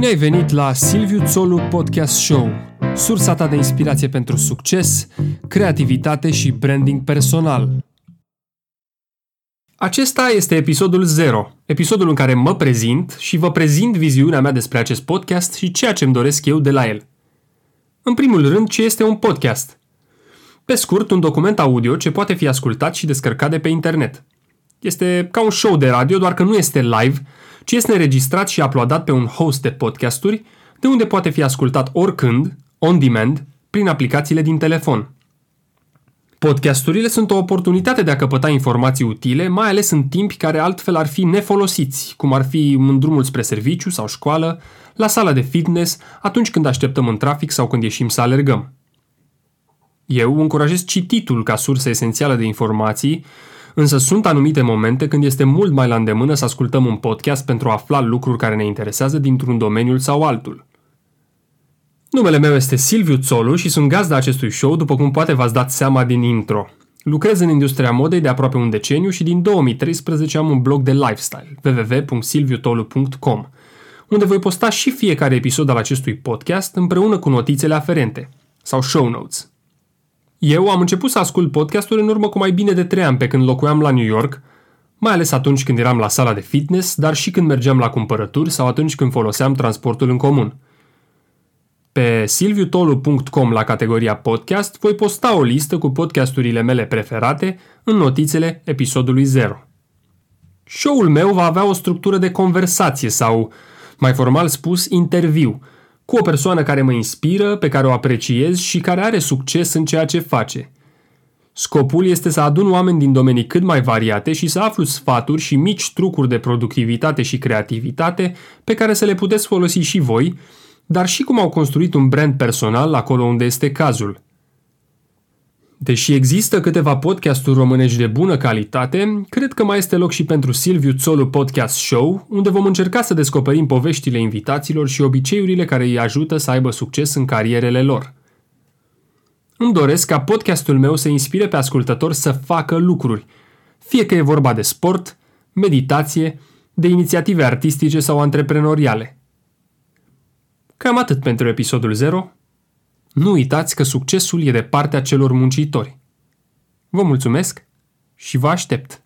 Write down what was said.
Bine ai venit la Silviu Țolu Podcast Show, sursa ta de inspirație pentru succes, creativitate și branding personal. Acesta este episodul 0, episodul în care mă prezint și vă prezint viziunea mea despre acest podcast și ceea ce îmi doresc eu de la el. În primul rând, ce este un podcast? Pe scurt, un document audio ce poate fi ascultat și descărcat de pe internet. Este ca un show de radio, doar că nu este live, ci este înregistrat și uploadat pe un host de podcasturi, de unde poate fi ascultat oricând, on demand, prin aplicațiile din telefon. Podcasturile sunt o oportunitate de a căpăta informații utile, mai ales în timpi care altfel ar fi nefolosiți, cum ar fi în drumul spre serviciu sau școală, la sala de fitness, atunci când așteptăm în trafic sau când ieșim să alergăm. Eu încurajez cititul ca sursă esențială de informații, însă sunt anumite momente când este mult mai la îndemână să ascultăm un podcast pentru a afla lucruri care ne interesează dintr-un domeniu sau altul. Numele meu este Silviu Țolu și sunt gazda acestui show, după cum poate v-ați dat seama din intro. Lucrez în industria modei de aproape un deceniu și din 2013 am un blog de lifestyle, www.silviutolu.com, unde voi posta și fiecare episod al acestui podcast împreună cu notițele aferente, sau show notes. Eu am început să ascult podcasturi în urmă cu mai bine de 3 ani pe când locuiam la New York, mai ales atunci când eram la sala de fitness, dar și când mergeam la cumpărături sau atunci când foloseam transportul în comun. Pe silviutolu.com la categoria podcast voi posta o listă cu podcasturile mele preferate în notițele episodului 0. Show-ul meu va avea o structură de conversație sau, mai formal spus, interviu – cu o persoană care mă inspiră, pe care o apreciez și care are succes în ceea ce face. Scopul este să adun oameni din domenii cât mai variate și să aflu sfaturi și mici trucuri de productivitate și creativitate pe care să le puteți folosi și voi, dar și cum au construit un brand personal acolo unde este cazul – Deși există câteva podcasturi românești de bună calitate, cred că mai este loc și pentru Silviu Țolu Podcast Show, unde vom încerca să descoperim poveștile invitaților și obiceiurile care îi ajută să aibă succes în carierele lor. Îmi doresc ca podcastul meu să inspire pe ascultători să facă lucruri, fie că e vorba de sport, meditație, de inițiative artistice sau antreprenoriale. Cam atât pentru episodul 0. Nu uitați că succesul e de partea celor muncitori. Vă mulțumesc și vă aștept!